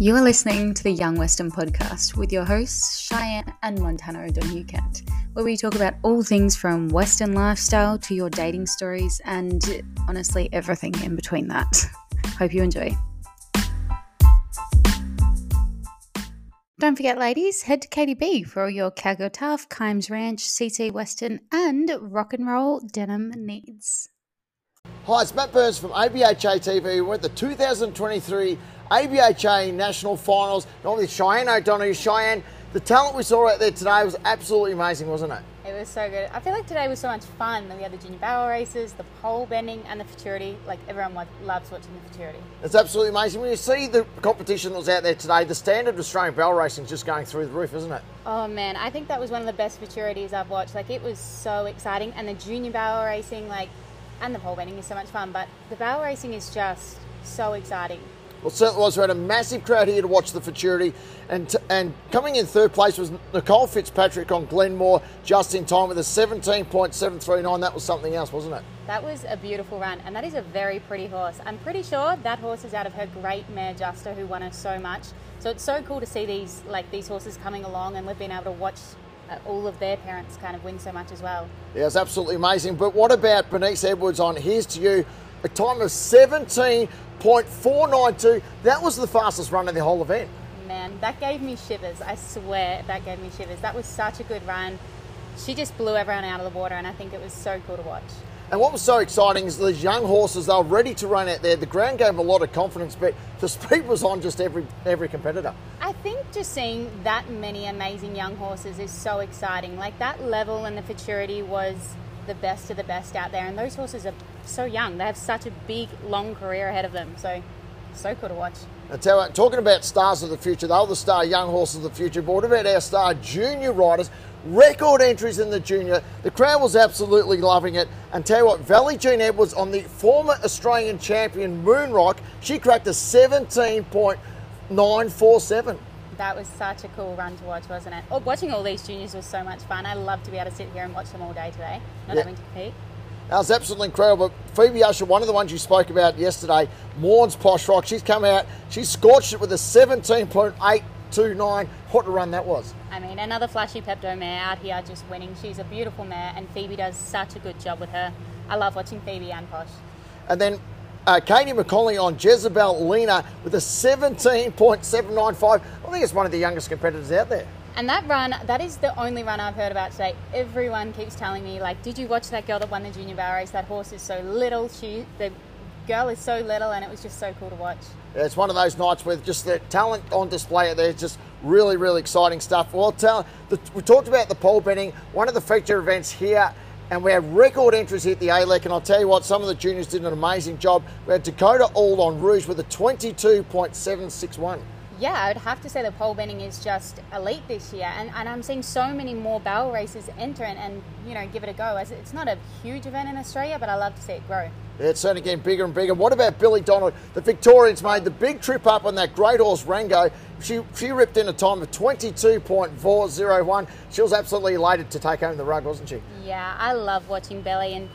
You are listening to the Young Western podcast with your hosts, Shianne and Montana O'Donoghue Kent, where we talk about all things from Western lifestyle to your dating stories and honestly everything in between that. Hope you enjoy. Don't forget, ladies, head to Katie B for all your Cowgirl Tough, Kimes Ranch, CC Western, and rock and roll denim needs. Hi, it's Matt Burns from ABHA TV. We're at the 2023 ABHA National Finals. Not with Shianne O'Donoghue. Shianne, the talent we saw out there today was absolutely amazing, wasn't it? It was so good. I feel like today was so much fun. We had the junior barrel races, the pole bending, and the futurity. Like everyone loves watching the futurity. It's absolutely amazing. When you see the competition that was out there today, the standard Australian barrel racing is just going through the roof, isn't it? Oh man, I think that was one of the best futurities I've watched. Like it was so exciting, and the junior barrel racing, like, and the pole bending is so much fun. But the barrel racing is just so exciting. Well, certainly was. We had a massive crowd here to watch the futurity, and t- and coming in third place was Nicole Fitzpatrick on Glenmore, just in time with a 17.739. That was something else, wasn't it? That was a beautiful run, and that is a very pretty horse. I'm pretty sure that horse is out of her great mare Juster, who won her so much. So it's so cool to see these like these horses coming along, and we've been able to watch Uh, all of their parents kind of win so much as well. Yeah, it's absolutely amazing. But what about Bernice Edwards on Here's to You? A time of 17.492. That was the fastest run of the whole event. Man, that gave me shivers. I swear that gave me shivers. That was such a good run. She just blew everyone out of the water, and I think it was so cool to watch. And what was so exciting is these young horses, they were ready to run out there. The ground gave them a lot of confidence, but the speed was on just every every competitor. I think just seeing that many amazing young horses is so exciting. Like that level and the futurity was the best of the best out there, and those horses are so young. They have such a big, long career ahead of them. So, so cool to watch. I tell you what, talking about stars of the future, they're the star young horses of the future. But what about our star junior riders? Record entries in the junior. The crowd was absolutely loving it. And tell you what, Valley Jean Edwards on the former Australian champion Moonrock, she cracked a 17.947. That was such a cool run to watch, wasn't it? Oh, watching all these juniors was so much fun. I love to be able to sit here and watch them all day today, not yeah. having to compete. That was absolutely incredible. But Phoebe Usher, one of the ones you spoke about yesterday, Morn's Posh Rock, she's come out, she scorched it with a 17.829. What a run that was. I mean, another flashy Pepto mare out here just winning. She's a beautiful mare, and Phoebe does such a good job with her. I love watching Phoebe and Posh. And then uh, Katie McConnelly on Jezebel Lena with a 17.795. I think it's one of the youngest competitors out there. And that run, that is the only run I've heard about today. Everyone keeps telling me, like, did you watch that girl that won the junior barrel race? That horse is so little. She, the girl is so little, and it was just so cool to watch. Yeah, it's one of those nights with just the talent on display out there. It's just really, really exciting stuff. Well, tell, the, we talked about the pole bending. One of the feature events here and we have record entries here at the ALEC. And I'll tell you what, some of the juniors did an amazing job. We had Dakota Auld on Rouge with a 22.761. Yeah, I would have to say the pole bending is just elite this year, and, and I'm seeing so many more barrel races enter and, and you know give it a go. As it's not a huge event in Australia, but I love to see it grow. Yeah, it's certainly getting bigger and bigger. What about Billy Donald? The Victorians made the big trip up on that great horse Rango. She she ripped in a time of 22.401. She was absolutely elated to take home the rug, wasn't she? Yeah, I love watching Billy and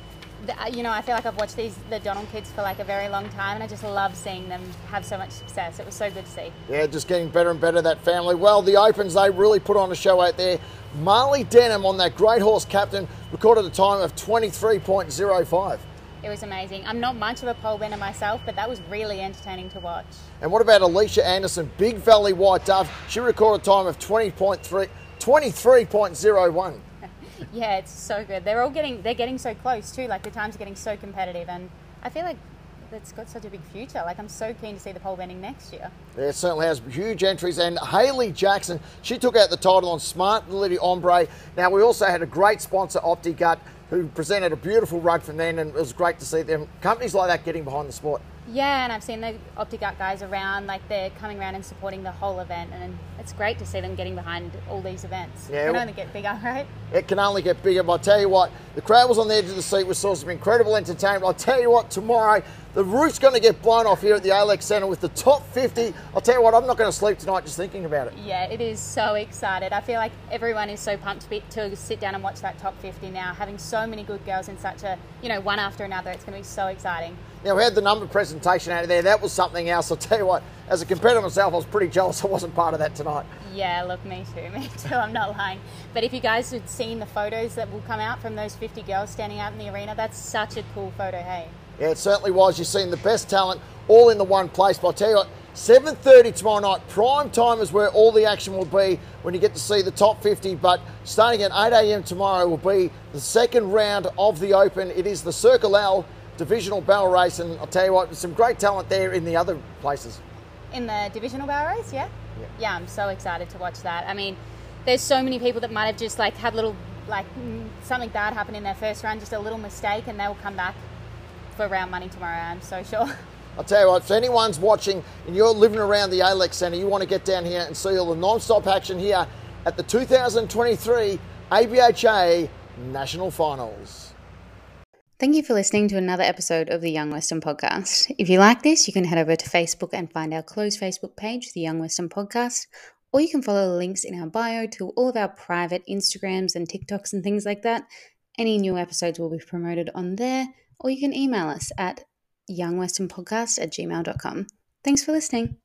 Uh, you know, I feel like I've watched these the Donald kids for like a very long time, and I just love seeing them have so much success. It was so good to see. Yeah, just getting better and better that family. Well, the Opens they really put on a show out there. Marley Denham on that great horse captain recorded a time of 23.05. It was amazing. I'm not much of a pole bender myself, but that was really entertaining to watch. And what about Alicia Anderson, Big Valley White Dove? She recorded a time of 20.3, 23.01. yeah, it's so good. They're all getting they're getting so close too. Like the times are getting so competitive, and I feel like it's got such a big future. Like I'm so keen to see the pole bending next year. It certainly has huge entries. And Haley Jackson, she took out the title on Smart Lily Ombre. Now we also had a great sponsor, OptiGut, who presented a beautiful rug from then, and it was great to see them companies like that getting behind the sport. Yeah, and I've seen the OptiGut guys around, like they're coming around and supporting the whole event, and it's great to see them getting behind all these events. Yeah, it can only get bigger, right? It can only get bigger, but I'll tell you what, the crowd was on the edge of the seat. We saw some incredible entertainment. I'll tell you what, tomorrow the roof's going to get blown off here at the Alex Centre with the top 50. I'll tell you what, I'm not going to sleep tonight just thinking about it. Yeah, it is so excited. I feel like everyone is so pumped to, be, to sit down and watch that top 50 now, having so many good girls in such a, you know, one after another. It's going to be so exciting. Now, we had the number present representation out of there. That was something else. I'll tell you what, as a competitor myself, I was pretty jealous I wasn't part of that tonight. Yeah, look, me too, me too. I'm not lying. But if you guys had seen the photos that will come out from those 50 girls standing out in the arena, that's such a cool photo, hey? Yeah, it certainly was. You've seen the best talent all in the one place. But I'll tell you what, 7.30 tomorrow night, prime time is where all the action will be when you get to see the top 50. But starting at 8am tomorrow will be the second round of the Open. It is the Circle L divisional barrel race. And I'll tell you what, some great talent there in the other places. In the divisional barrel race, yeah? Yeah, yeah I'm so excited to watch that. I mean, there's so many people that might have just like had little, like something bad happen in their first run, just a little mistake, and they'll come back for round money tomorrow, I'm so sure. I'll tell you what, if anyone's watching and you're living around the ALEC Centre, you want to get down here and see all the non-stop action here at the 2023 ABHA National Finals. Thank you for listening to another episode of the Young Western Podcast. If you like this, you can head over to Facebook and find our closed Facebook page, the Young Western Podcast, or you can follow the links in our bio to all of our private Instagrams and TikToks and things like that. Any new episodes will be promoted on there, or you can email us at youngwesternpodcast at gmail.com. Thanks for listening.